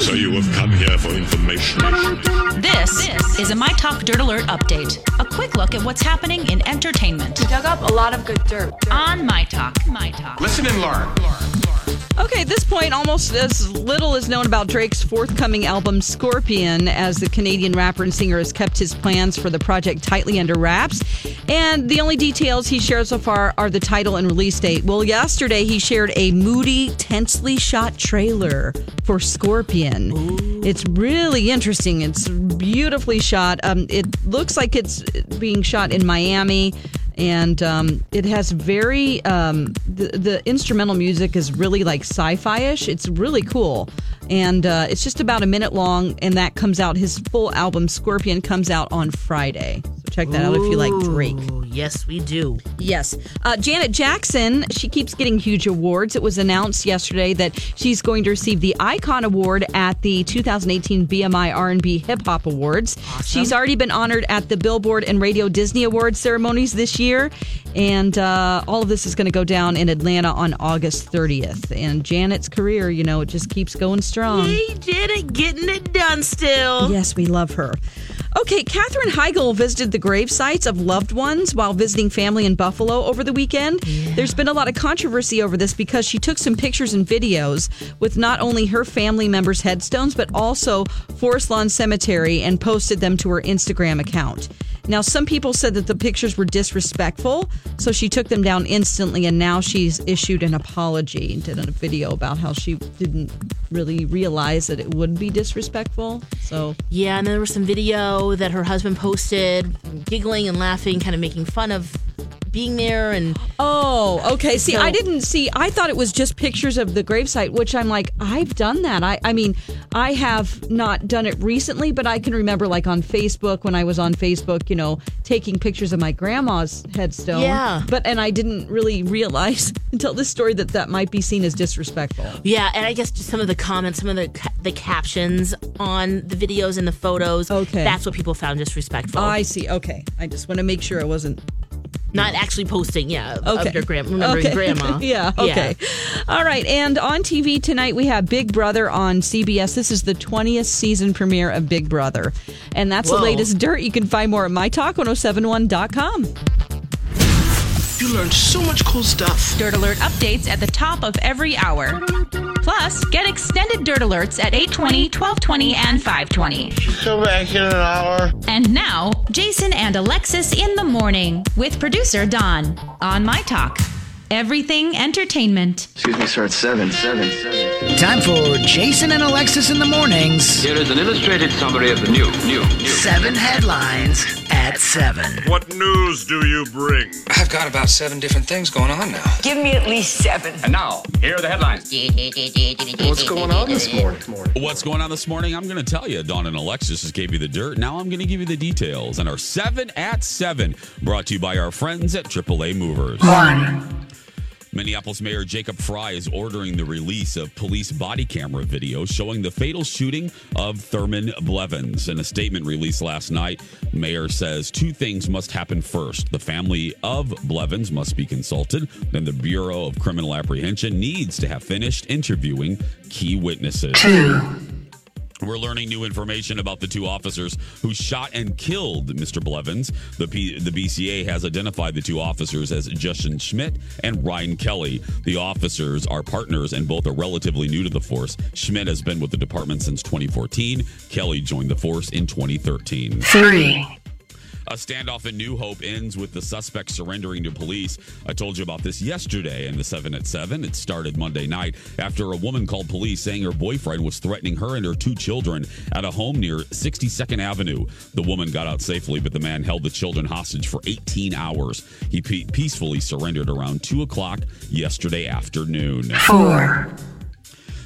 So you have come here for information. This, is a My Talk Dirt Alert update. A quick look at what's happening in entertainment. We dug up a lot of good dirt. On My Talk. My Talk. Listen and learn. Okay, at this point, almost as little is known about Drake's forthcoming album, Scorpion, as the Canadian rapper and singer has kept his plans for the project tightly under wraps. And the only details he shared so far are the title and release date. Well, yesterday he shared a moody, tensely shot trailer for Scorpion. It's really interesting. It's beautifully shot. Um, it looks like it's being shot in Miami and um, it has very um, the, the instrumental music is really like sci-fi-ish it's really cool and uh, it's just about a minute long and that comes out his full album scorpion comes out on friday so check that out if you like drake Ooh, yes, we do. Yes. Uh, Janet Jackson, she keeps getting huge awards. It was announced yesterday that she's going to receive the Icon Award at the 2018 BMI R&B Hip Hop Awards. She's already been honored at the Billboard and Radio Disney Awards ceremonies this year. And uh, all of this is going to go down in Atlanta on August 30th. And Janet's career, you know, it just keeps going strong. Hey, Janet, getting it done still. Yes, we love her. Okay, Katherine Heigl visited the grave sites of loved ones while visiting family in Buffalo over the weekend. There's been a lot of controversy over this because she took some pictures and videos with not only her family members' headstones, but also Forest Lawn Cemetery and posted them to her Instagram account. Now, some people said that the pictures were disrespectful, so she took them down instantly, and now she's issued an apology and did a video about how she didn't really realize that it would be disrespectful. So, Yeah, and there was some video that her husband posted, giggling and laughing, kind of making fun of being there. And oh, okay. See, So- I didn't see. I thought it was just pictures of the gravesite, which I'm like, I've done that. I, I mean, I have not done it recently, but I can remember, like on Facebook, when I was on Facebook, you know, taking pictures of my grandma's headstone. Yeah. But and I didn't really realize until this story that that might be seen as disrespectful. yeah, and I guess just some of the comments, some of the ca- the captions on the videos and the photos. Okay. that's what people found disrespectful. I see. Okay. I just want to make sure I wasn't Not actually posting, yeah, Okay. of your grandma, remembering Okay. grandma. yeah. Okay. All right. And on TV tonight, we have Big Brother on CBS. This is the 20th season premiere of Big Brother. And that's the latest dirt. You can find more at mytalk1071.com. You learned so much cool stuff. Dirt Alert updates at the top of every hour. Plus, get extended Dirt Alerts at 820, 1220, and 520. Come back in an hour. And now, Jason and Alexis in the morning with producer Dawn on My Talk. Everything entertainment. Excuse me, sir. It's seven, seven, seven. Time for Jason and Alexis in the mornings. Here is an illustrated summary of the new, new, new. Seven headlines at seven. What news do you bring? I've got about seven different things going on now. Give me at least seven. And now, here are the headlines. What's going on this morning? What's going on this morning? I'm going to tell you. Dawn and Alexis just gave you the dirt. Now I'm going to give you the details. And our 7 at 7 brought to you by our friends at AAA Movers. One. Minneapolis Mayor Jacob Frey is ordering the release of police body camera video showing the fatal shooting of Thurman Blevins. In a statement released last night, Mayor says two things must happen first. The family of Blevins must be consulted, then the Bureau of Criminal Apprehension needs to have finished interviewing key witnesses. Two. We're learning new information about the two officers who shot and killed Mr. Blevins. The, P- the BCA has identified the two officers as Justin Schmidt and Ryan Kelly. The officers are partners and both are relatively new to the force. Schmidt has been with the department since 2014. Kelly joined the force in 2013. Three. A standoff in New Hope ends with the suspect surrendering to police. I told you about this yesterday in the 7 at 7. It started Monday night after a woman called police saying her boyfriend was threatening her and her two children at a home near 62nd Avenue. The woman got out safely, but the man held the children hostage for 18 hours. He pe- peacefully surrendered around 2 o'clock yesterday afternoon. Four.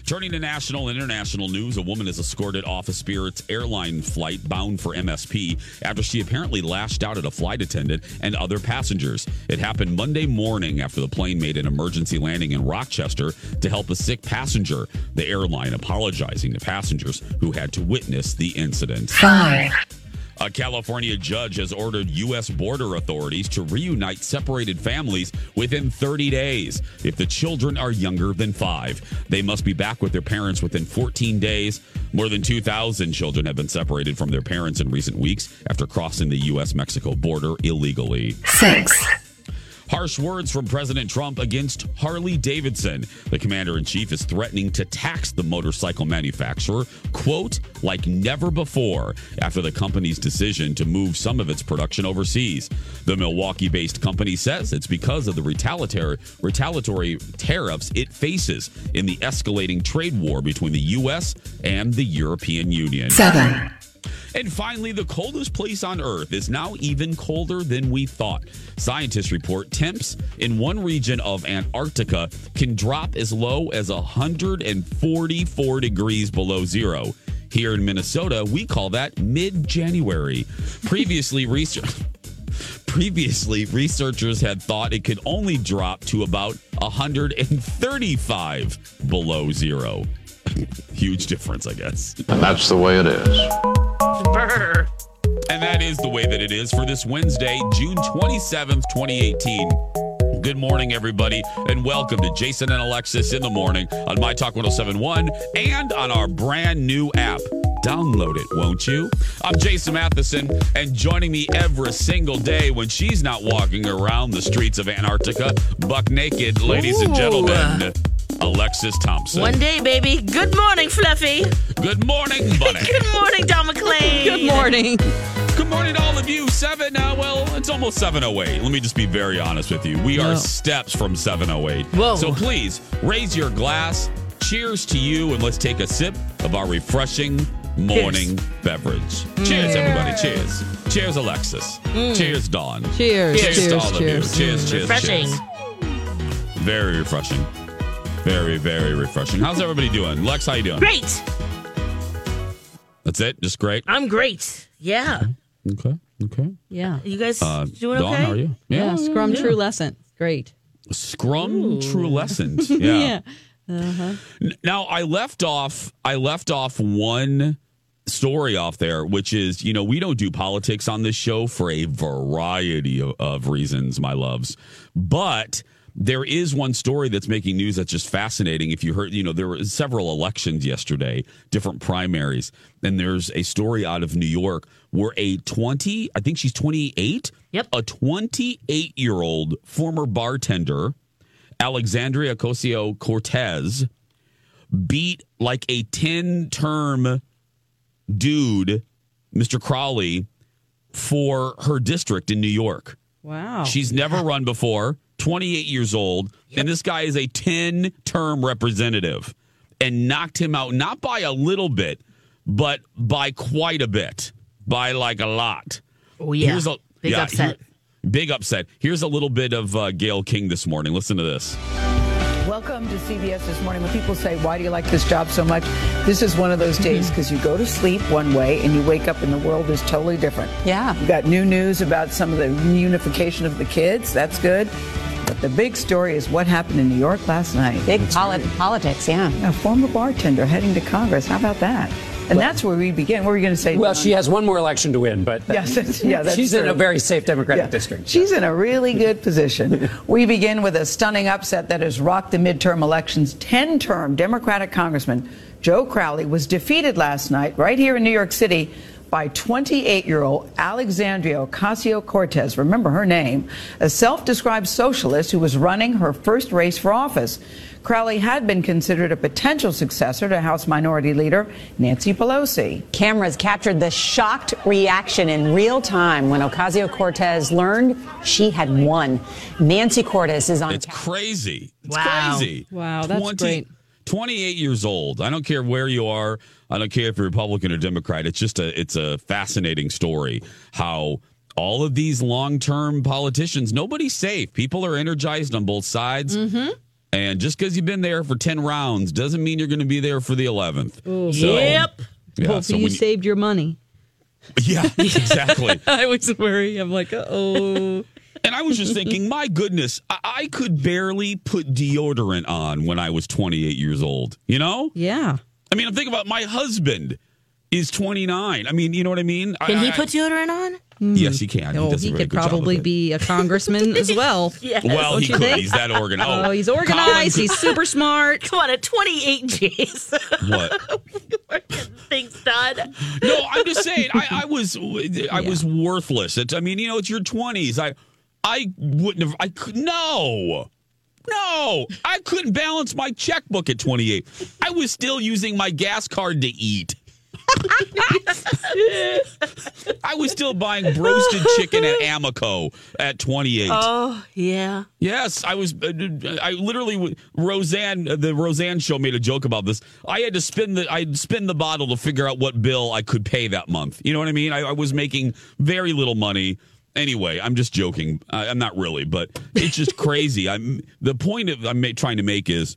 Turning to national and international news, a woman is escorted off a Spirit's airline flight bound for MSP after she apparently lashed out at a flight attendant and other passengers. It happened Monday morning after the plane made an emergency landing in Rochester to help a sick passenger. The airline apologizing to passengers who had to witness the incident. Five. A California judge has ordered U.S. border authorities to reunite separated families within 30 days. If the children are younger than five, they must be back with their parents within 14 days. More than 2,000 children have been separated from their parents in recent weeks after crossing the U.S. Mexico border illegally. Six. Harsh words from President Trump against Harley Davidson. The commander in chief is threatening to tax the motorcycle manufacturer, quote, like never before, after the company's decision to move some of its production overseas. The Milwaukee based company says it's because of the retaliatory, retaliatory tariffs it faces in the escalating trade war between the U.S. and the European Union. Seven. And finally, the coldest place on Earth is now even colder than we thought. Scientists report temps in one region of Antarctica can drop as low as 144 degrees below zero. Here in Minnesota, we call that mid January. Previously, research. Previously, researchers had thought it could only drop to about 135 below zero. Huge difference, I guess. And that's the way it is. Brr. And that is the way that it is for this Wednesday, June 27th, 2018. Good morning, everybody, and welcome to Jason and Alexis in the morning on My Talk 1071 and on our brand new app. Download it, won't you? I'm Jason Matheson, and joining me every single day when she's not walking around the streets of Antarctica, buck naked, ladies and gentlemen, Alexis Thompson. One day, baby. Good morning, Fluffy. Good morning, Bunny. Good morning, Dawn McClain. Good morning. Good morning to all of you. Seven, uh, well, it's almost 708. Let me just be very honest with you. We are Whoa. steps from 708. Whoa. So please raise your glass. Cheers to you, and let's take a sip of our refreshing morning beverage. Cheers, everybody. Cheers. Cheers, Alexis. Cheers, Dawn. Cheers. Cheers, Cheers. to all of you. cheers. Cheers, cheers, Refreshing. cheers. Very refreshing. Very, very refreshing. How's everybody doing? Lex, how you doing? Great. That's it? Just great? I'm great. Yeah. Okay. Okay. Yeah. You guys Uh, doing Dawn, okay? how are you? Yeah. Scrum yeah. True Lesson. Great. Scrum Trulescent. Yeah. Uh-huh. N- Now I left off. I left off one story off there, which is you know we don't do politics on this show for a variety of, of reasons, my loves, but. There is one story that's making news that's just fascinating. If you heard, you know, there were several elections yesterday, different primaries, and there's a story out of New York where a 20, I think she's 28, Yep. a 28 year old former bartender Alexandria Ocasio Cortez beat like a 10 term dude, Mr. Crowley, for her district in New York. Wow. She's never run before, 28 years old, and this guy is a 10 term representative and knocked him out, not by a little bit, but by quite a bit, by like a lot. Oh, yeah. Here's a Big yeah, upset. here- big upset. Here's a little bit of uh, Gayle King this morning. Listen to this. Welcome to CBS this morning. When people say, Why do you like this job so much? This is one of those days because you go to sleep one way and you wake up and the world is totally different. Yeah. You got new news about some of the reunification of the kids. That's good. But the big story is what happened in New York last night. Big poli- politics, yeah. A former bartender heading to Congress. How about that? And that's where we begin. What were you going to say? Well, John? she has one more election to win, but Yes, that's- yeah, that's she's in a very safe Democratic Yeah. district. She's in a really good position. we begin with a stunning upset that has rocked the midterm elections. 10 term Democratic Congressman Joe Crowley was defeated last night right here in New York City by 28 year old Alexandria Ocasio Cortez. Remember her name, a self described socialist who was running her first race for office. Crowley had been considered a potential successor to House Minority Leader Nancy Pelosi. Cameras captured the shocked reaction in real time when Ocasio Cortez learned she had won. Nancy Cortez is on. It's crazy. It's Wow. crazy. Wow, that's great. 28 years old. I don't care where you are. I don't care if you're Republican or Democrat. It's just a it's a fascinating story how all of these long-term politicians, nobody's safe. People are energized on both sides. Mm-hmm. And just because you've been there for 10 rounds doesn't mean you're going to be there for the 11th. Ooh. So- yep. Yeah, Hopefully so you you- saved your money. Yeah, exactly. I was worried. I'm like, oh. And I was just thinking, my goodness, I, I could barely put deodorant on when I was 28 years old. You know? Yeah. I mean, I'm thinking about my husband is 29. I mean, you know what I mean? Can I, he I- put deodorant on? Mm. Yes, he can. Oh, does he very could good job of probably be a congressman as well. Yes. Well, Don't he could. think? He's that organized. Oh, oh, he's organized. Colin He's super smart. Come on, at 28 G's. what? Things done. No, I'm just saying. I, I was, I was worthless. It's, I mean, you know, it's your 20s. I, I wouldn't have. I could no. No, I couldn't balance my checkbook at 28. I was still using my gas card to eat. I was still buying roasted chicken at Amico at 28. Oh, yeah. Yes, I was. uh, I literally Roseanne. uh, The Roseanne show made a joke about this. I had to spin the. I'd spin the bottle to figure out what bill I could pay that month. You know what I mean? I, I was making very little money. Anyway, I'm just joking. I, I'm not really, but it's just crazy. I'm the point of, I'm ma- trying to make is,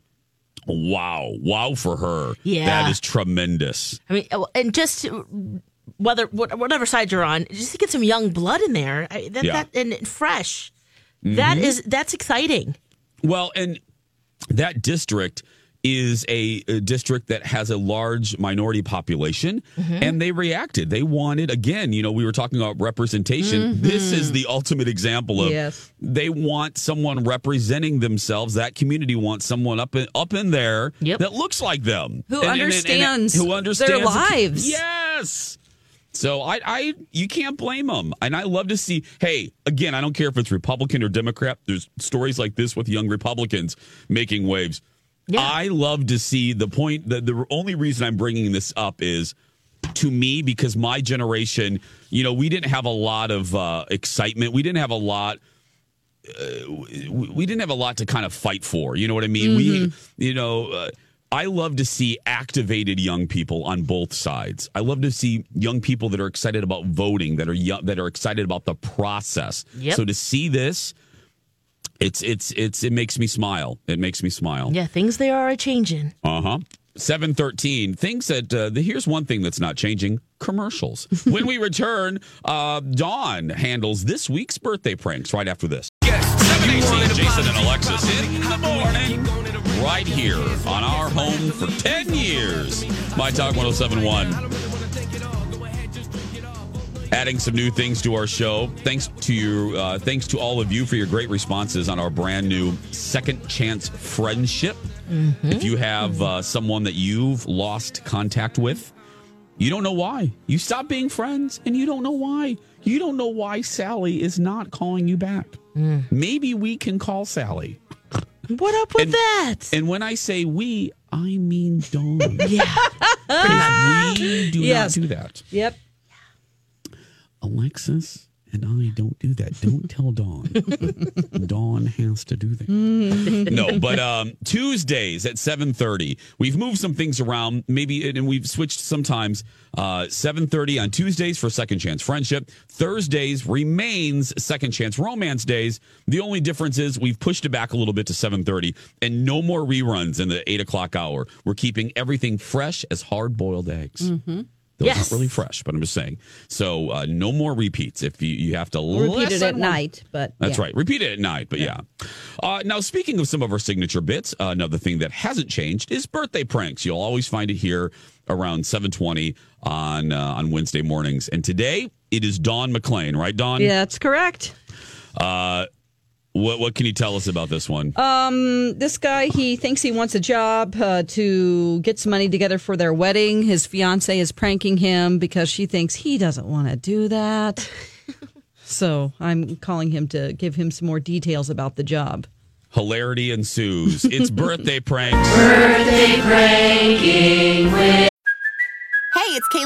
wow, wow for her. Yeah. that is tremendous. I mean, uh, and just whether whatever side you're on, just to get some young blood in there, I, that, Yeah. that and fresh. That Mhm. is that's exciting. Well, and that district is a, a district that has a large minority population Mm-hmm. and they reacted they wanted again you know we were talking about representation this is the ultimate example of Mm-hmm. Yes. they want someone representing themselves that community wants someone up in, up in there Yep. that looks like them Who And- and- and- understands who their understands the- lives. yes so I, I, you can't blame them, and I love to see. Hey, again, I don't care if it's Republican or Democrat. There's stories like this with young Republicans making waves. I love to see the point. The, the only reason I'm bringing this up is to me because my generation, you know, we didn't have a lot of uh, excitement. We didn't have a lot. Uh, we, didn't have a lot to kind of fight for. You know what I mean? We, you know. Uh, I love to see activated young people on both sides. I love to see young people that are excited about voting, that are young, that are excited about the process. Yep. So to see this, it's it's it's it makes me smile. It makes me smile. Yeah, things they are a changing. Uh huh. Seven thirteen. Things that uh, the, here's one thing that's not changing: commercials. when we return, uh, Dawn handles this week's birthday pranks. Right after this. Yes. Seven eighteen. Jason and Alexis in the morning. Right here on our home for ten years. My Talk 1071 adding some new things to our show. Thanks to you, uh, thanks to all of you for your great responses on our brand new Second Chance Friendship. If you have uh, someone that you've lost contact with, you don't know why. You stop being friends, and you don't know why. You don't know why Sally is not calling you back. Maybe we can call Sally. What up with And- that? And when I say we, I mean Dawn. yeah. we do Yes. not do that. Yep. Alexis and I don't do that. Don't tell Dawn. Dawn has to do that. no, but um, Tuesdays at seven thirty. We've moved some things around, maybe, and we've switched sometimes. Uh, seven thirty on Tuesdays for Second Chance Friendship. Thursdays remains Second Chance Romance Days. The only difference is we've pushed it back a little bit to seven thirty, and no more reruns in the eight o'clock hour. We're keeping everything fresh as hard boiled eggs. Those Yes. aren't really fresh, but I'm just saying. So uh, no more repeats. If you, you have to repeat it at one- night, but That's yeah. right. Repeat it at night, but yeah. Uh, now, speaking of some of our signature bits, uh, another thing that hasn't changed is birthday pranks. You'll always find it here around 720 on uh, on Wednesday mornings. And today it is Dawn McClain, right, Dawn? Yeah, that's correct. What, what can you tell us about this one? Um, this guy, he thinks he wants a job uh, to get some money together for their wedding. His fiance is pranking him because she thinks he doesn't want to do that. so I'm calling him to give him some more details about the job. Hilarity ensues. It's birthday pranks. Birthday pranking with.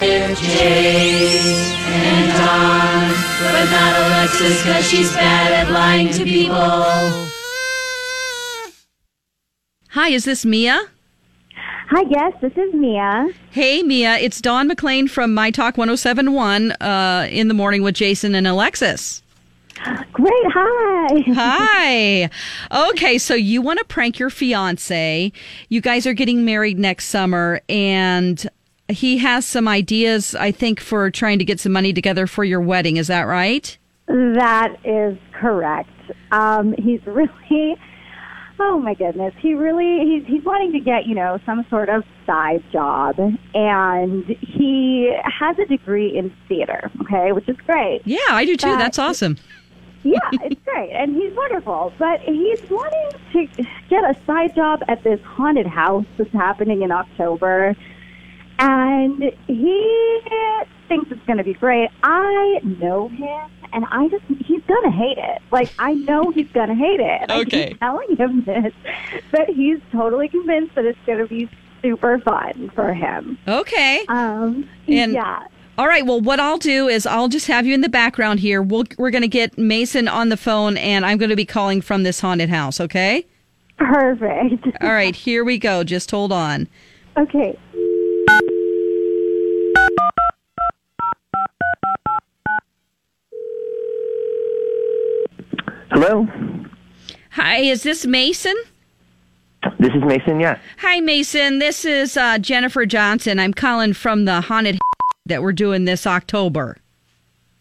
Jay and Dawn, but not Alexis because she's bad at lying to people. Hi, is this Mia? Hi, yes, this is Mia. Hey, Mia, it's Dawn McClain from My Talk 1071 uh, in the morning with Jason and Alexis. Great, hi. Hi. Okay, so you want to prank your fiance. You guys are getting married next summer, and he has some ideas, I think, for trying to get some money together for your wedding. Is that right? That is correct. Um, he's really, oh my goodness, he really, he's, he's wanting to get, you know, some sort of side job. And he has a degree in theater, okay, which is great. Yeah, I do too. But- That's awesome. yeah, it's great, and he's wonderful. But he's wanting to get a side job at this haunted house that's happening in October, and he thinks it's going to be great. I know him, and I just—he's going to hate it. Like I know he's going to hate it. I Okay. telling him this, but he's totally convinced that it's going to be super fun for him. Okay. Um, And- yeah. All right. Well, what I'll do is I'll just have you in the background here. We'll, we're going to get Mason on the phone, and I'm going to be calling from this haunted house. Okay. Perfect. All right. Here we go. Just hold on. Okay. Hello, Hi. Is this Mason? this is Mason. Yeah. Hi, Mason. This is uh, Jennifer Johnson. I'm calling from the haunted that we're doing this October.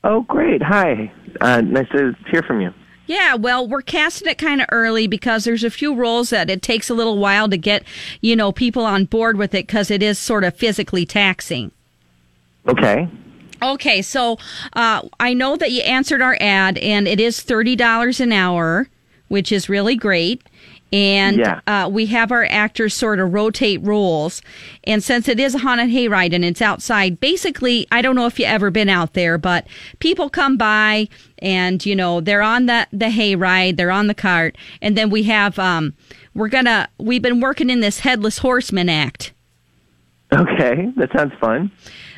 Oh, great. Hi. Uh, nice to hear from you. Yeah, well, we're casting it kind of early because there's a few roles that it takes a little while to get, you know, people on board with it because it is sort of physically taxing. Okay. Okay, so uh, I know that you answered our ad, and it is thirty dollars an hour, which is really great. And Yeah. uh, we have our actors sort of rotate roles. And since it is a haunted hayride and it's outside, basically, I don't know if you ever been out there, but people come by and you know they're on the the hayride, they're on the cart, and then we have um, we're gonna we've been working in this headless horseman act. Okay. That sounds fun.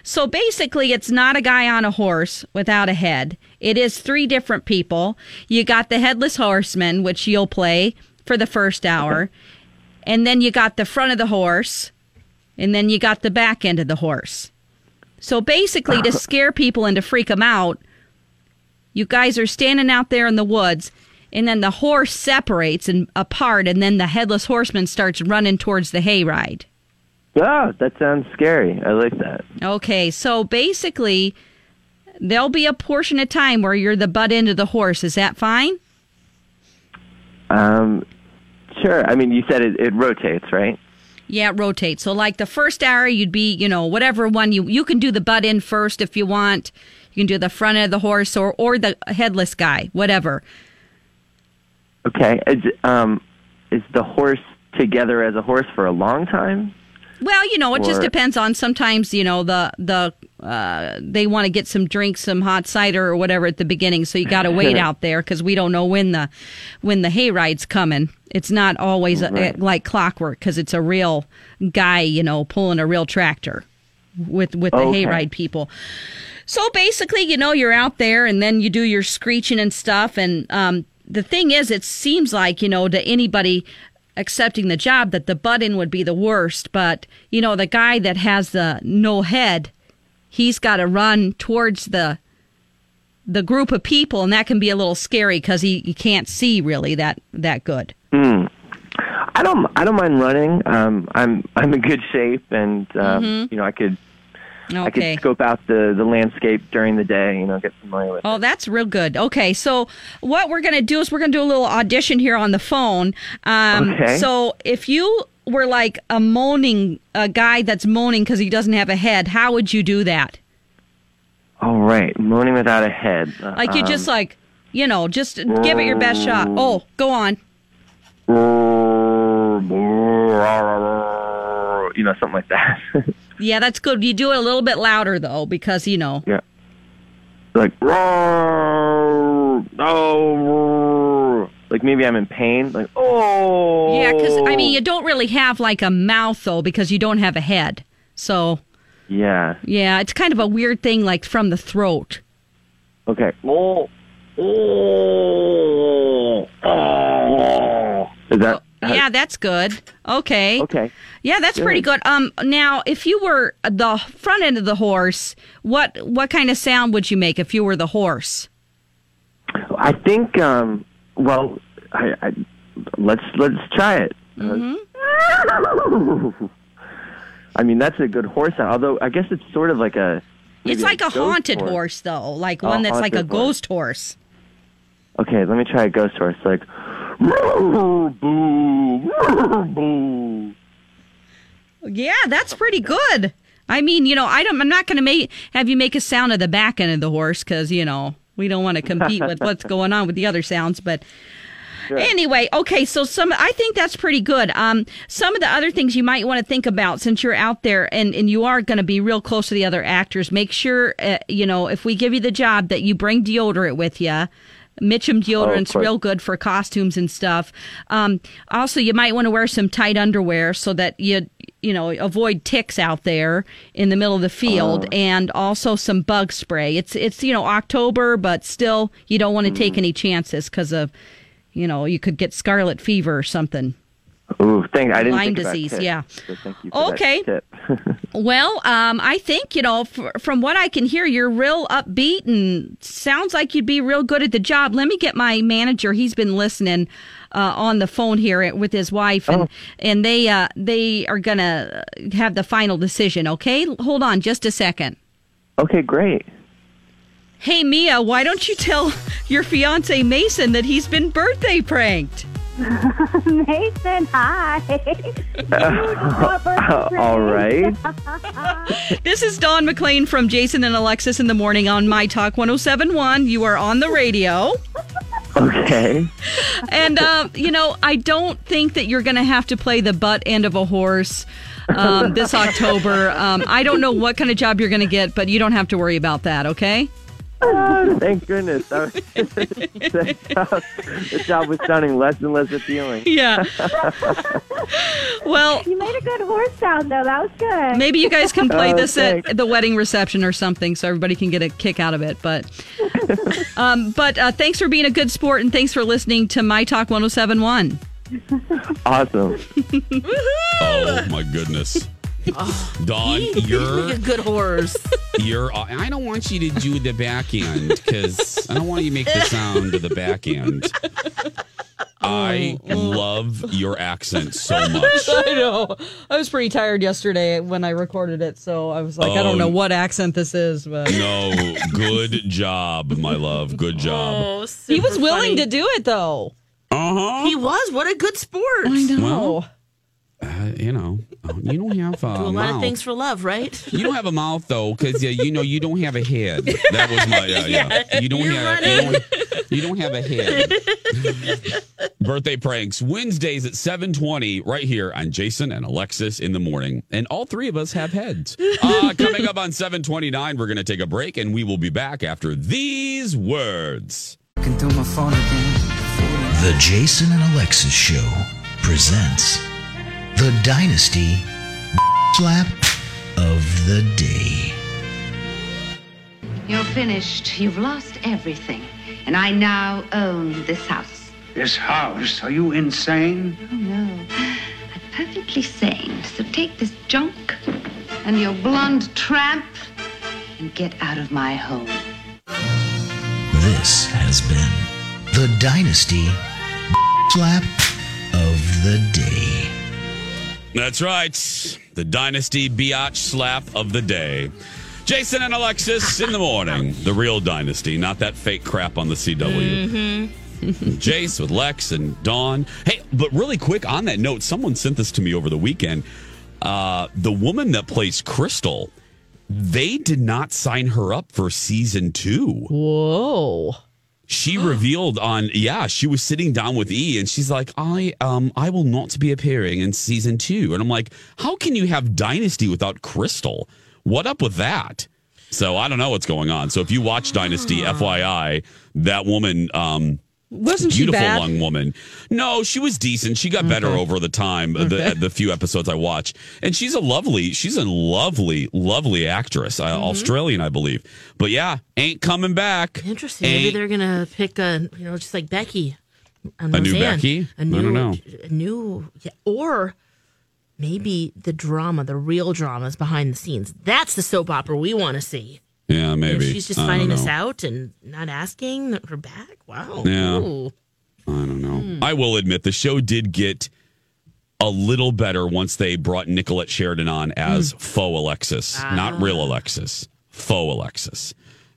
So basically, it's not a guy on a horse without a head. It is three different people. You got the headless horseman, which you'll play for the first hour. And then you got the front of the horse. And then you got the back end of the horse. So basically, to scare people and to freak them out, you guys are standing out there in the woods. And then the horse separates and apart, and then the headless horseman starts running towards the hayride. Oh, that sounds scary. I like that. Okay, so basically, there'll be a portion of time where you're the butt end of the horse. Is that fine? Um, sure. I mean, you said it, it rotates, right? Yeah, it rotates. So like the first hour, you'd be, you know, whatever one you you can do the butt in first if you want. You can do the front end of the horse or or the headless guy, whatever. Okay. Is, um, is the horse together as a horse for a long time? Well, you know, it just depends on sometimes, you know, the the uh, they want to get some drinks, some hot cider or whatever at the beginning, so you got to wait out there because we don't know when the when the hayride's coming. It's not always uh Right. like clockwork because it's a real guy, you know, pulling a real tractor with with the Okay. hayride people. So basically, you know, you're out there and then you do your screeching and stuff. And um, the thing is, it seems like, you know, to anybody accepting the job that the butt in would be the worst. But, you know, the guy that has the no head, he's got to run towards the the group of people and that can be a little scary because he, he can't see really that that good Hmm. I don't. I don't mind running. Um, I'm. I'm in good shape, and um, Mhm. you know, I could. I Okay. could scope out the the landscape during the day. You know, get familiar with. Oh, that's real good. Okay, so what we're going to do is we're going to do a little audition here on the phone. Um, Okay. So if you were like a moaning, a guy that's moaning because he doesn't have a head, how would you do that? All right, moaning without a head. Like you just Um, like, you know, just give it your best shot. Oh, go on. You know, something like that. Yeah, that's good. You do it a little bit louder though, because you know. yeah. Like oh, like maybe I'm in pain. Like oh. Yeah, because I mean, you don't really have like a mouth though, because you don't have a head. So Yeah. yeah, it's kind of a weird thing, like from the throat. Okay. Oh. Oh. Oh. Is that? Yeah, that's good. Okay. Okay. Yeah, that's pretty good. Um, now, if you were the front end of the horse, what what kind of sound would you make if you were the horse? I think. Um. Well, I, I let's let's try it. Mm-hmm. I mean, that's a good horse sound. Although I guess it's sort of like a. It's like a ghost haunted horse. though, like A one that's like a horse. ghost horse. Okay, let me try a ghost horse. Like. Yeah, that's pretty good. I mean, you know, I don't. I'm not going to make have you make a sound of the back end of the horse because you know we don't want to compete with what's going on with the other sounds. But anyway, okay. So some, I think that's pretty good. Um, some of the other things you might want to think about since you're out there and and you are going to be real close to the other actors. Make sure, uh, you know, if we give you the job, that you bring deodorant with you. Mitchum deodorant's course. real good for costumes and stuff. Um, also, you might want to wear some tight underwear so that you you know avoid ticks out there in the middle of the field, and also some bug spray. It's it's you know October, but still you don't want to take any chances because of you know you could get scarlet fever or something. Ooh, thank. I didn't Lyme disease, yeah. So thank you for Okay. Well, um, I think you know f- from what I can hear, you're real upbeat and sounds like you'd be real good at the job. Let me get my manager. He's been listening uh, on the phone here with his wife, and and they uh, they are gonna have the final decision. Okay, hold on just a second. okay, great. Hey Mia, why don't you tell your fiance Mason that he's been birthday pranked? Mason, hi. All right. This is Dawn McClain from Jason and Alexis in the morning on My Talk 1071. You are on the radio. Okay. And, um, you know, I don't think that you're going to have to play the butt end of a horse um, this October. Um, I don't know what kind of job you're going to get, but you don't have to worry about that, okay? Oh, thank goodness. That was, that job, the job was sounding less and less appealing. Yeah. Well, you made a good horse sound, though. That was good. Maybe you guys can play Oh, this thanks. at the wedding reception or something so everybody can get a kick out of it. But um, but uh, thanks for being a good sport and thanks for listening to My Talk 1071. Awesome. Oh my goodness. Dawn, you're a good horse. you're. I don't want you to do the back end because I don't want you to make the sound of the back end. I love your accent so much. I know. I was pretty tired yesterday when I recorded it, so I was like, I Oh. don't know what accent this is, but No, good job, my love. Good job. Oh, he was willing funny. to do it though. Uh huh. He was. What a good sport. I know. Well, Uh, you know, You don't have a Do a lot mouth. of things for love, right? You don't have a mouth though, because yeah, you know you don't have a head. That was my uh, yeah. Yeah, You don't you're have you don't, you don't have a head. Birthday pranks Wednesdays at seven twenty right here on Jason and Alexis in the morning, and all three of us have heads. Uh, coming up on seven twenty nine, we're going to take a break, and we will be back after these words. The Jason and Alexis Show presents the Dynasty Slap of the Day. You're finished. You've lost everything. And I now own this house. This house? Are you insane? Oh, no. I'm perfectly sane. So take this junk and your blonde tramp and get out of my home. This has been the Dynasty Slap of the Day. That's right. The Dynasty Biatch slap of the day. Jason and Alexis in the morning. The real Dynasty, not that fake crap on the CW. Mm-hmm. Jace with Lex and Dawn. Hey, but really quick on that note, someone sent this to me over the weekend. Uh, the woman that plays Crystal, they did not sign her up for season two. Whoa. She revealed on yeah, she was sitting down with E and she's like, I um I will not be appearing in season two. And I'm like, how can you have Dynasty without Crystal? What up with that? So I don't know what's going on. So if you watch Dynasty, FYI, that woman um Wasn't she beautiful bad? young woman. No, she was decent. She got better over the time, Okay. the the few episodes I watched. And she's a lovely, she's a lovely, lovely actress, uh, Mm-hmm. Australian, I believe. But yeah, ain't coming back. Interesting. Maybe they're gonna pick a, you know, just like Becky. A new Becky? A I new, don't know. A new, yeah, or maybe the drama, the real dramas behind the scenes. That's the soap opera we want to see. Yeah, maybe. she's just I finding this out and not asking her back. Wow. Yeah. Ooh. I don't know. Hmm. I will admit the show did get a little better once they brought Nicolette Sheridan on as faux Alexis, not real Alexis, faux Alexis.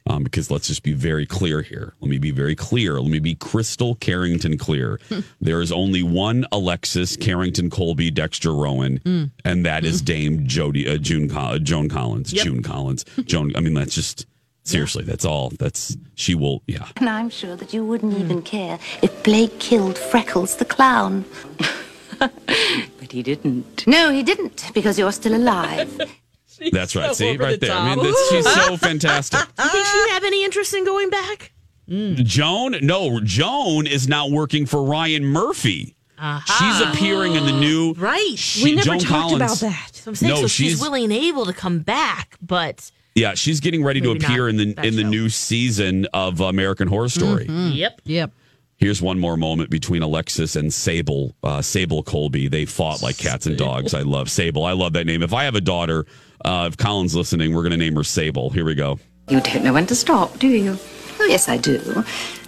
Um, because let's just be very clear here. Let me be very clear. Let me be crystal Carrington clear. there is only one Alexis Carrington Colby Dexter Rowan, Mm. and that is Dame Jody uh, June Col- Joan Collins. Yep. June Collins. Joan. I mean, that's just seriously. That's all. That's she will. Yeah. And I'm sure that you wouldn't even care if Blake killed Freckles the clown. but he didn't. No, he didn't, because you're still alive. That's right. so See right the there. I mean, top. that's, she's so fantastic. Do you think she'd have any interest in going back? Mm. Joan, no, Joan is now working for Ryan Murphy. Uh-huh. She's appearing in the new. Right. She- We never Joan talked Collins- about that. So I'm saying No, so she's, she's- willing and able to come back, but Yeah, she's getting ready to appear in the that in the show. new season of American Horror Story. Mm-hmm. yep. Yep. Here's one more moment between Alexis and Sable. Uh, Sable Colby. They fought like cats and dogs. I love Sable. I love that name. If I have a daughter, uh, if Colin's listening, we're going to name her Sable. Here we go. You don't know when to stop, do you? Oh, yes, I do.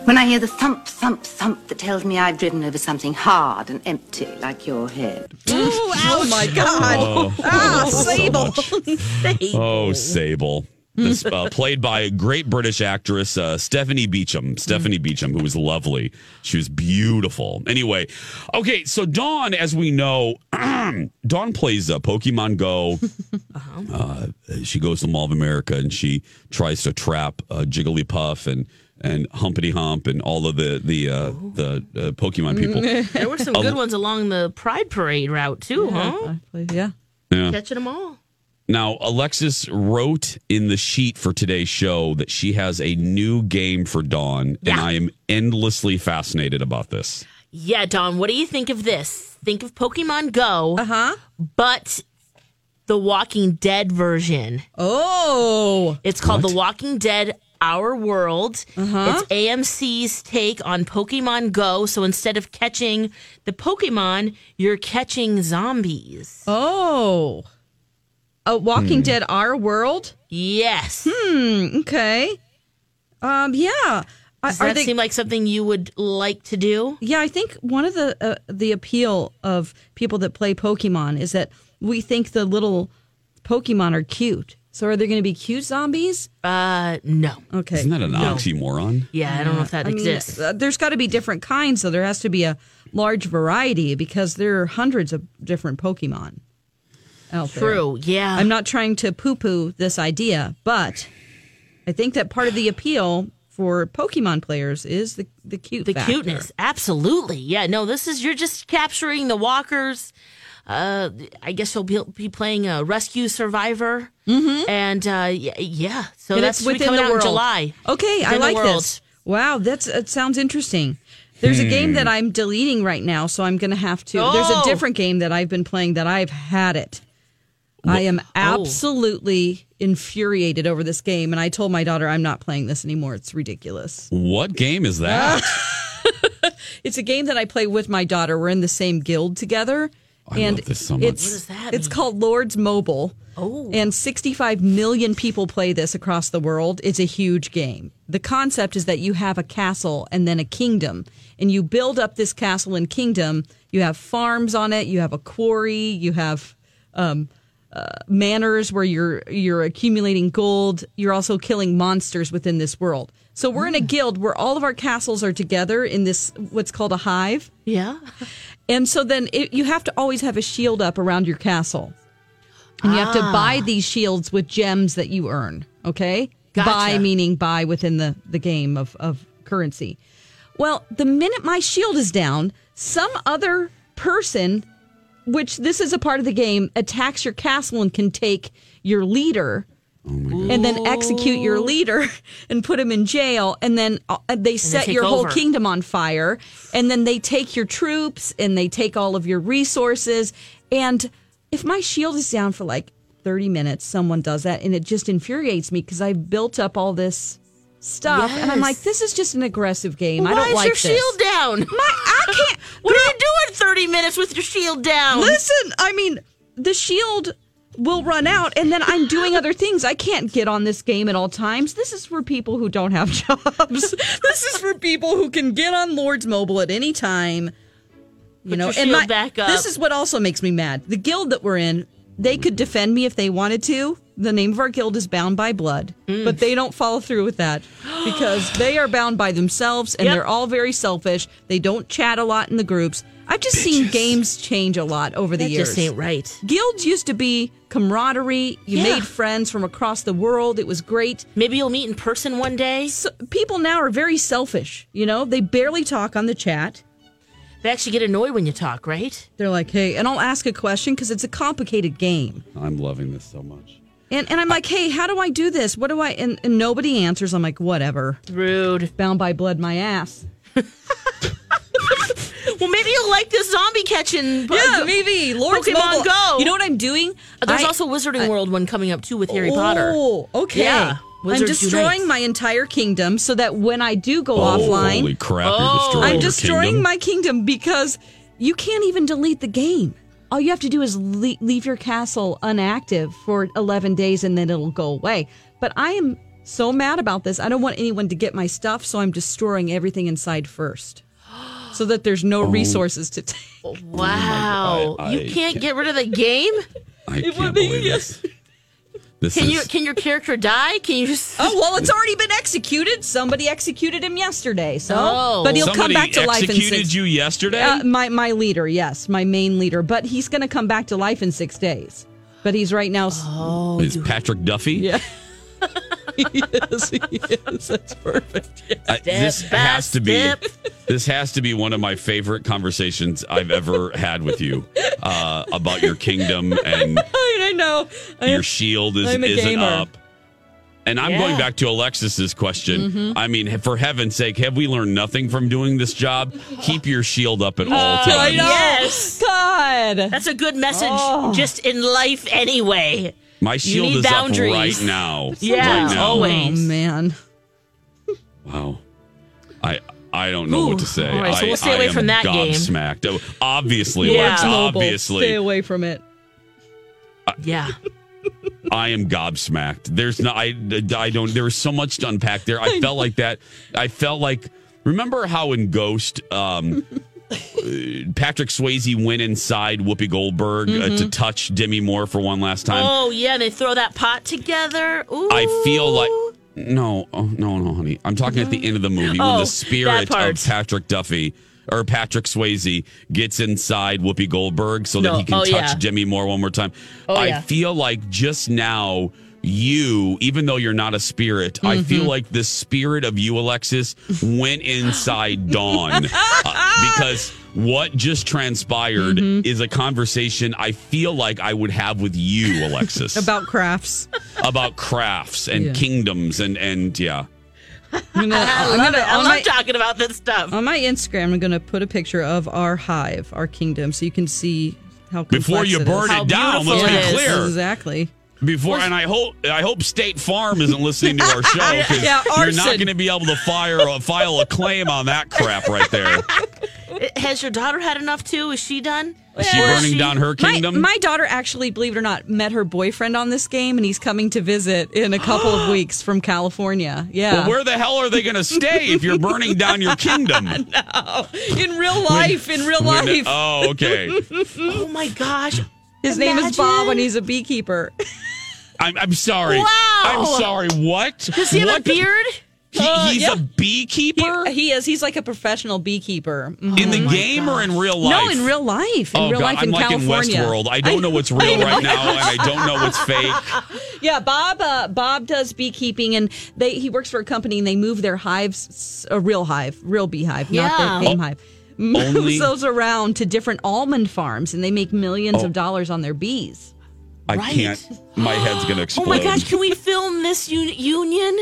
When I hear the thump, thump, thump that tells me I've driven over something hard and empty, like your head. oh my God. Oh, ah, so Sable. much. Oh, Sable. This, uh, played by a great British actress, uh, Stephanie Beacham. Stephanie Beacham, who was lovely. She was beautiful. Anyway, okay, so Dawn, as we know, Dawn plays uh, Pokemon Go. uh she goes to Mall of America and she tries to trap uh, Jigglypuff and and Humpity Hump and all of the the uh, the uh, Pokemon people. there were some good ones along the Pride Parade route too, huh? Yeah. Yeah. Catching them all. Now, Alexis wrote in the sheet for today's show that she has a new game for Dawn, and I am endlessly fascinated about this. Yeah, Dawn, what do you think of this? Think of Pokemon Go, uh-huh. but the Walking Dead version. Oh. It's called What? The Walking Dead Our World. Uh-huh. It's AMC's take on Pokemon Go. So instead of catching the Pokemon, you're catching zombies. Oh. A Walking Hmm. Dead Our World? Yes. Hmm. Okay. Um. Yeah. Does that seem like something you would like to do? Yeah, I think one of the uh, the appeal of people that play Pokemon is that we think the little Pokemon are cute. So are there going to be cute zombies? Uh, no. Okay. Isn't that an oxymoron? Yeah, I don't know if that I exists. uh, there's got to be different kinds, so there has to be a large variety because there are hundreds of different Pokemon. Out there. True. Yeah. I'm not trying to poo poo this idea, but I think that part of the appeal for Pokemon players is the, the cute the factor. cuteness. Absolutely. Yeah. No, this is you're just capturing the walkers. Uh, I guess you'll be, be playing a rescue survivor, mm-hmm. and uh, yeah, yeah. So And that's it's within coming the out in world. July. Okay, I Within the like this. Wow, that's it sounds interesting. There's a game that I'm deleting right now, so I'm going to have to. There's a Oh. different game that I've been playing that I've had it. I am absolutely infuriated over this game, and I told my daughter I'm not playing this anymore. It's ridiculous. What game is that? It's a game that I play with my daughter. We're in the same guild together. I and love this so much. It's, What does that It's called Lords Mobile. Oh. And 65 million people play this across the world. It's a huge game. The concept is that you have a castle and then a kingdom, and you build up this castle and kingdom. You have farms on it, you have a quarry, you have um, uh, manors where you're you're accumulating gold. You're also killing monsters within this world. So we're in a guild where all of our castles are together in this what's called a hive. Yeah. And so then it, you have to always have a shield up around your castle. And you have to Ah. buy these shields with gems that you earn. Okay? Gotcha. Buy meaning buy within the, the game of, of currency. Well, the minute my shield is down, some other person, which this is a part of the game, attacks your castle and can take your leader. and then execute your leader and put him in jail and then uh, they set take your whole over. kingdom on fire and then they take your troops and they take all of your resources and if my shield is down for like 30 minutes someone does that and it just infuriates me because i've built up all this stuff and i'm like this is just an aggressive game i don't like this. Why is your shield down? My, I can't. What are you doing 30 minutes with your shield down? Listen, I mean, the shield will run out and then I'm doing other things. I can't get on this game at all times. This is for people who don't have jobs. this is for people who can get on Lords Mobile at any time. You Put know, and my, back up. this is what also makes me mad. The guild that we're in, they could defend me if they wanted to. The name of our guild is Bound by Blood, Mm. but they don't follow through with that because they are bound by themselves and Yep. they're all very selfish. They don't chat a lot in the groups. I've just seen games change a lot over the That years. just ain't right. Guilds used to be camaraderie. You Yeah. made friends from across the world. It was great. Maybe you'll meet in person one day. So, people now are very selfish. You know, they barely talk on the chat. They actually get annoyed when you talk, right? They're like, hey, and I'll ask a question because it's a complicated game. I'm loving this so much. And, and I'm like, hey, how do I do this? What do I? And, and nobody answers. I'm like, whatever. Rude. Bound by blood, my ass. Well, maybe you'll like this zombie catching. Yeah, maybe. Lord's Pokemon Mobile. Go. You know what I'm doing? There's I- also Wizarding World one coming up too with Harry Potter. oh, okay. Yeah. I'm destroying Unite. my entire kingdom so that when I do go Oh, offline, holy crap! Oh. You're destroying I'm destroying kingdom. my kingdom because you can't even delete the game. All you have to do is le- leave your castle unactive for 11 days and then it'll go away. But I am so mad about this. I don't want anyone to get my stuff, so I'm destroying everything inside first. So that there's no oh. resources to take. Wow. Oh I- you can't can't- get rid of the game? I can't believe this. This Can is you can your character die? Can you just Oh well, it's already been executed. Somebody executed him yesterday, so Oh. but he'll somebody come back to life in executed you yesterday. Uh, my my leader, yes, my main leader, but he's going to come back to life in six days. But he's right now. Oh, is Patrick Duffy? Yeah. yes, yes. That's perfect. I- this by has to be step. this has to be one of my favorite conversations I've ever had with you uh, about your kingdom and I know. I your am- shield is, isn't gamer. up. And I'm Yeah. going back to Alexis's question. Mm-hmm. I mean, for heaven's sake, have we learned nothing from doing this job? Keep your shield up at all I times. know. Yes. God. That's a good message Oh. just in life anyway. My shield need is boundaries. up right now. Yeah, right now. always. Oh man. Wow. I I don't know what to say. All right, so we'll stay I away am from that game. gobsmacked. Oh, Obviously, Yeah. Lex, Mobile. Stay away from it. Yeah. I am gobsmacked. There's no, I, I don't. There was so much to unpack there. I felt like that. I felt like. Remember how in Ghost, um, Patrick Swayze went inside Whoopi Goldberg uh, to touch Demi Moore for one last time. Oh yeah, they throw that pot together. Ooh. I feel like no, oh, no, no, honey. I'm talking at the end of the movie when Oh, the spirit of Patrick Duffy or Patrick Swayze gets inside Whoopi Goldberg so that he can Oh, touch yeah. Demi Moore one more time. Oh, I yeah. feel like just now you, even though you're not a spirit, I Mm-hmm. feel like the spirit of you, Alexis, went inside Dawn Uh, because what just transpired Mm-hmm. is a conversation I feel like I would have with you, Alexis, About crafts. about crafts and Yeah. kingdoms and and yeah. I'm gonna, I I'm love gonna- it. I love my- talking about this stuff. On my Instagram, I'm going to put a picture of our hive, our kingdom, so you can see how Before you it burn is. it down, let's beautiful be it is. clear. Exactly. Before and I hope I hope State Farm isn't listening to our show because Yeah, you're not going to be able to fire uh, file a claim on that crap right there. Has your daughter had enough too? Is she done? Is she Or burning down her My, kingdom? my daughter actually, believe it or not, met her boyfriend on this game, and he's coming to visit in a couple of weeks from California. Yeah. Well, where the hell are they going to stay if you're burning down your kingdom? no, in real life, in real When- life. oh, okay. Oh my gosh. His name is Bob, and he's a beekeeper. I'm, I'm sorry. Wow. I'm sorry. What? Does he have What? a beard? He, Uh, he's yeah. a beekeeper He, he is. He's like a professional beekeeper. Mhm. in the game or in real life? No, in real life. In oh real God, life I'm in like California. in Westworld. I don't know what's real know. right now, and I don't know what's fake. Yeah, Bob. Uh, Bob does beekeeping, and they he works for a company, and they move their hives, a real hive, real beehive, Yeah. not the fame Oh, hive. Moves only- those around to different almond farms, and they make millions Oh. of dollars on their bees. I Right. can't. My head's going to explode. Oh my gosh, can we film this un- union?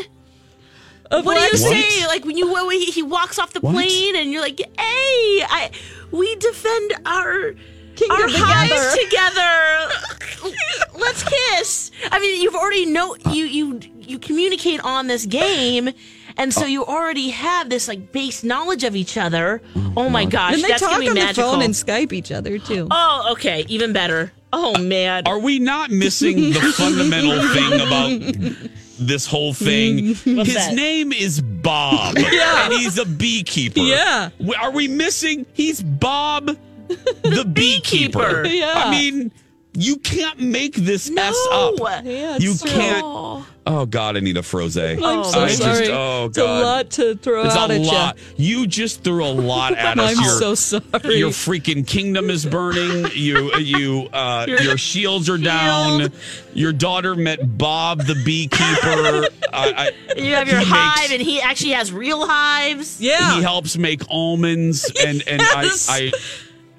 Of What do you What? say? Like when you when he, he walks off the What? plane and you're like, "Hey, I we defend our Kingdom our hives together." together. Let's kiss." I mean, you've already know you you you communicate on this game. And so oh. you already have this like base knowledge of each other. Oh, my mm-hmm. gosh, and they that's talk gonna be on magical. the phone and Skype each other too. oh, okay, even better. Oh man, Are we not missing the fundamental thing about this whole thing? What's His that? name is Bob, Yeah. and he's a beekeeper. Yeah. Are we missing? He's Bob, the beekeeper. Beekeeper. Yeah. I mean, you can't make this no. s up. Yeah, You it's can't. Oh. Oh God, I need a froze. I'm Oh, so I just- sorry. oh, God, it's a lot to throw. It's out a at lot. You just threw a lot at us. I'm Your- so sorry. Your freaking kingdom is burning. You, you, uh, your, shields are down. Your daughter met Bob the beekeeper. I, I, You have your hive, makes- and he actually has real hives. Yeah. He helps make almonds, and and Yes. I,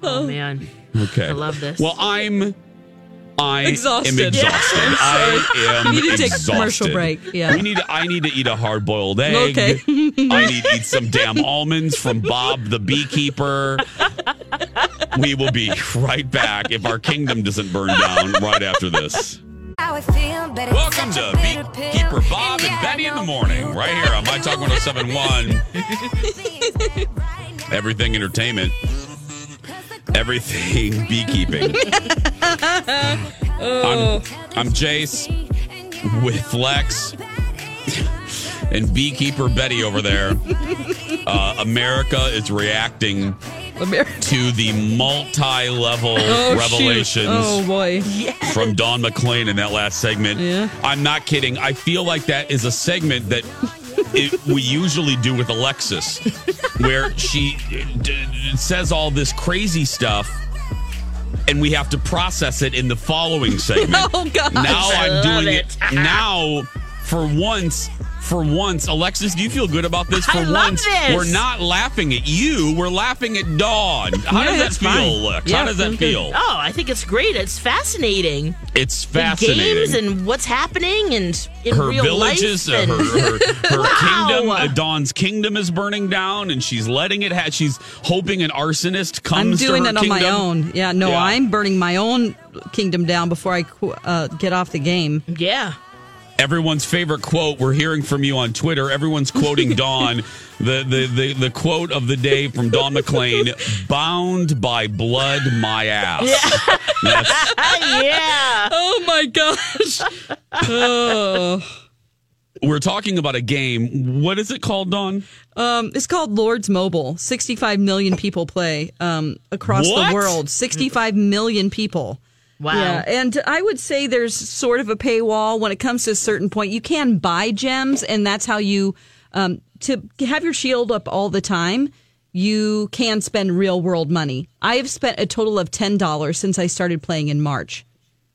Oh man, okay. I love this. Well, I'm. I am Exhausted. exhausted. Yeah. I am We need to take a commercial break. Yeah. We need. To, I need to eat a hard boiled egg. Okay. I need to eat some damn almonds from Bob the beekeeper. We will be right back if our kingdom doesn't burn down right after this. Welcome to Beekeeper Bob and Betty in the morning, right here on My Talk 1071. Everything entertainment, everything beekeeping. I'm, I'm Jace with Lex and beekeeper Betty over there. Uh, America is reacting America. to the multi-level Oh, revelations. Oh boy. from Dawn McClain in that last segment. Yeah. I'm not kidding. I feel like that is a segment that it, we usually do with Alexis, where she d- says all this crazy stuff. And we have to process it in the following segment. Oh, gosh. Now I I'm doing it. it. Now, for once, for once, Alexis, do you feel good about this? For I love once, this. we're not laughing at you. We're laughing at Dawn. How Yeah, does that feel, fine. Lex? Yeah, How does that feels good. feel? Oh, I think it's great. It's fascinating. It's fascinating. The games and what's happening and in her real villages, life. uh, and- her, her, her Wow. kingdom, uh, Dawn's kingdom is burning down, and she's letting it. Ha- she's hoping an arsonist comes. I'm doing it on my own. Yeah, no, Yeah. I'm burning my own kingdom down before I uh, get off the game. yeah. Everyone's favorite quote. We're hearing from you on Twitter. Everyone's quoting Dawn. The, the the the quote of the day from Dawn McClain: "Bound by blood, my ass." That's- yeah. Oh my gosh. oh. we're talking about a game. What is it called, Dawn? Um, it's called Lords Mobile. 65 million people play um, across What? the world. 65 million people. Wow. Yeah, and I would say there's sort of a paywall when it comes to a certain point. You can buy gems, and that's how you um, to have your shield up all the time. you can spend real world money. I have spent a total of ten dollars since I started playing in March.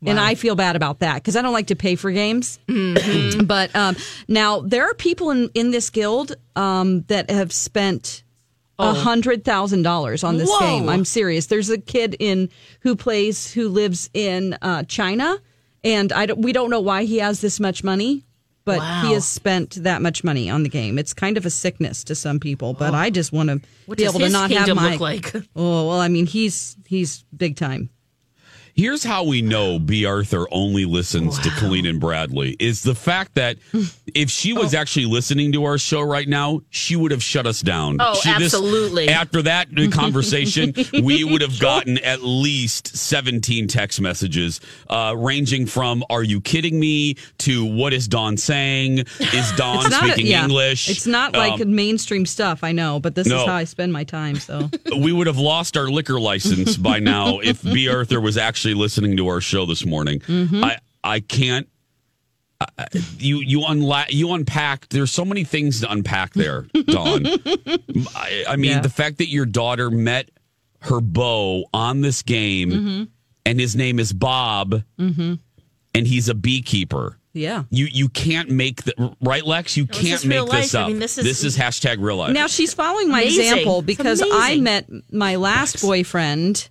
And I feel bad about that because I don't like to pay for games. Mm-hmm. but um, now there are people in, in this guild um, that have spent a Oh. hundred thousand dollars on this Whoa. game. I'm serious. There's a kid in who plays who lives in uh, China, and I don't, we don't know why he has this much money, but Wow. he has spent that much money on the game. It's kind of a sickness to some people, but I just want to be able to not have my. look like? Oh well, I mean he's he's big time. Here's how we know B. Arthur only listens to Colleen and Bradley is the fact that if she was actually listening to our show right now, she would have shut us down. Oh, She- this- absolutely. after that conversation, we would have gotten at least 17 text messages, uh, ranging from "Are you kidding me?" to "What is Dawn saying?" Is Dawn It's not a- speaking yeah. English? It's not like Um, mainstream stuff. I know, but this No. is how I spend my time. So we would have lost our liquor license by now if B. Arthur was actually listening to our show this morning. Mhm. I I can't. I- I- You you unla- you unpack. There's so many things to unpack there, Dawn. I, I mean, Yeah. the fact that your daughter met her beau on this game, Mm-hmm. and his name is Bob, hmm and he's a beekeeper. yeah. You you can't make the right, Lex. You this can't is real make this life. I up. mean, this is- this is hashtag real life. Now she's following my Amazing. example because I met my last boyfriend,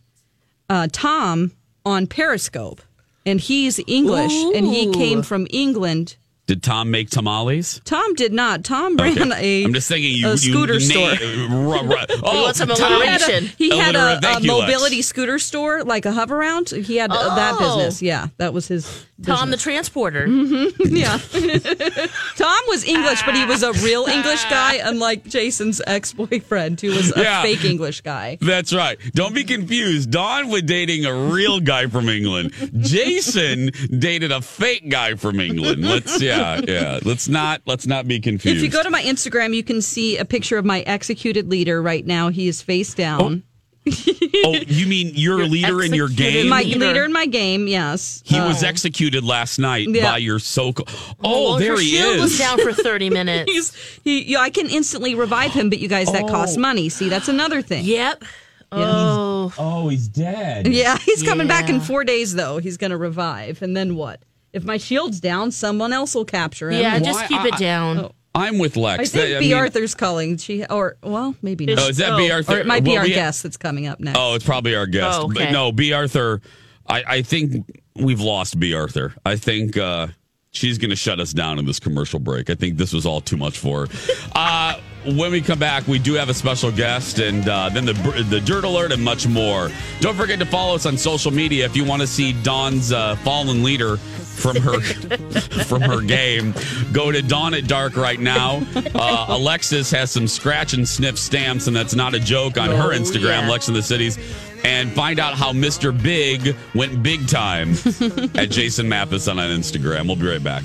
uh, Tom, on Periscope, and he's English, and he came from England. Did Tom make tamales? Tom did not. Tom ran Okay. a. I'm just thinking you, a you scooter store. name- ru- ru- oh, wants some Tom- He had a, he had a, a Thank you, Lex. mobility scooter store, like a Hoveround. He had uh, that Oh. business. Yeah, that was his. Tom the business. transporter. yeah. Tom was English, but he was a real English guy, unlike Jason's ex boyfriend, who was a Yeah. fake English guy. That's right. Dawn't be confused. Don was dating a real guy from England. Jason dated a fake guy from England. Let's yeah, yeah. Let's not let's not be confused. If you go to my Instagram, you can see a picture of my executed leader right now. He is face down. oh, you mean your leader in your game? My leader. leader in my game, yes. he was Uh, executed last night Yeah. by your so Oh, Well, there her he shield is. was down for 30 minutes. He's he. Yeah, I can instantly revive him, but you guys, that costs Oh. money. See, that's another thing. Yep. Oh. oh, he's dead. Yeah, he's coming back in four days, though. He's going to revive, and then what? If my shield's down, someone else will capture him. Yeah, Why- just keep I- it down. Oh. I'm with Lex. I think That- B. mean- Arthur's calling. She or well, maybe not. Oh, is that B. Arthur? Or it might be Well, our we- guest that's coming up next. Oh, it's probably our guest. Oh, okay. But no, B. Arthur. I, I think we've lost B. Arthur. I think uh, she's going to shut us down in this commercial break. I think this was all too much for her. uh, when we come back, we do have a special guest, and uh, then the the dirt alert and much more. Don't forget to follow us on social media if you want to see Dawn's uh, fallen leader from her from her game. Go to Dawn at Dark right now. Uh, Alexis has some scratch and sniff stamps, and that's not a joke on her Oh, Instagram, yeah. Lex in the Cities. And find out how Mr. Big went big time at Jason Matheson on Instagram. We'll be right back.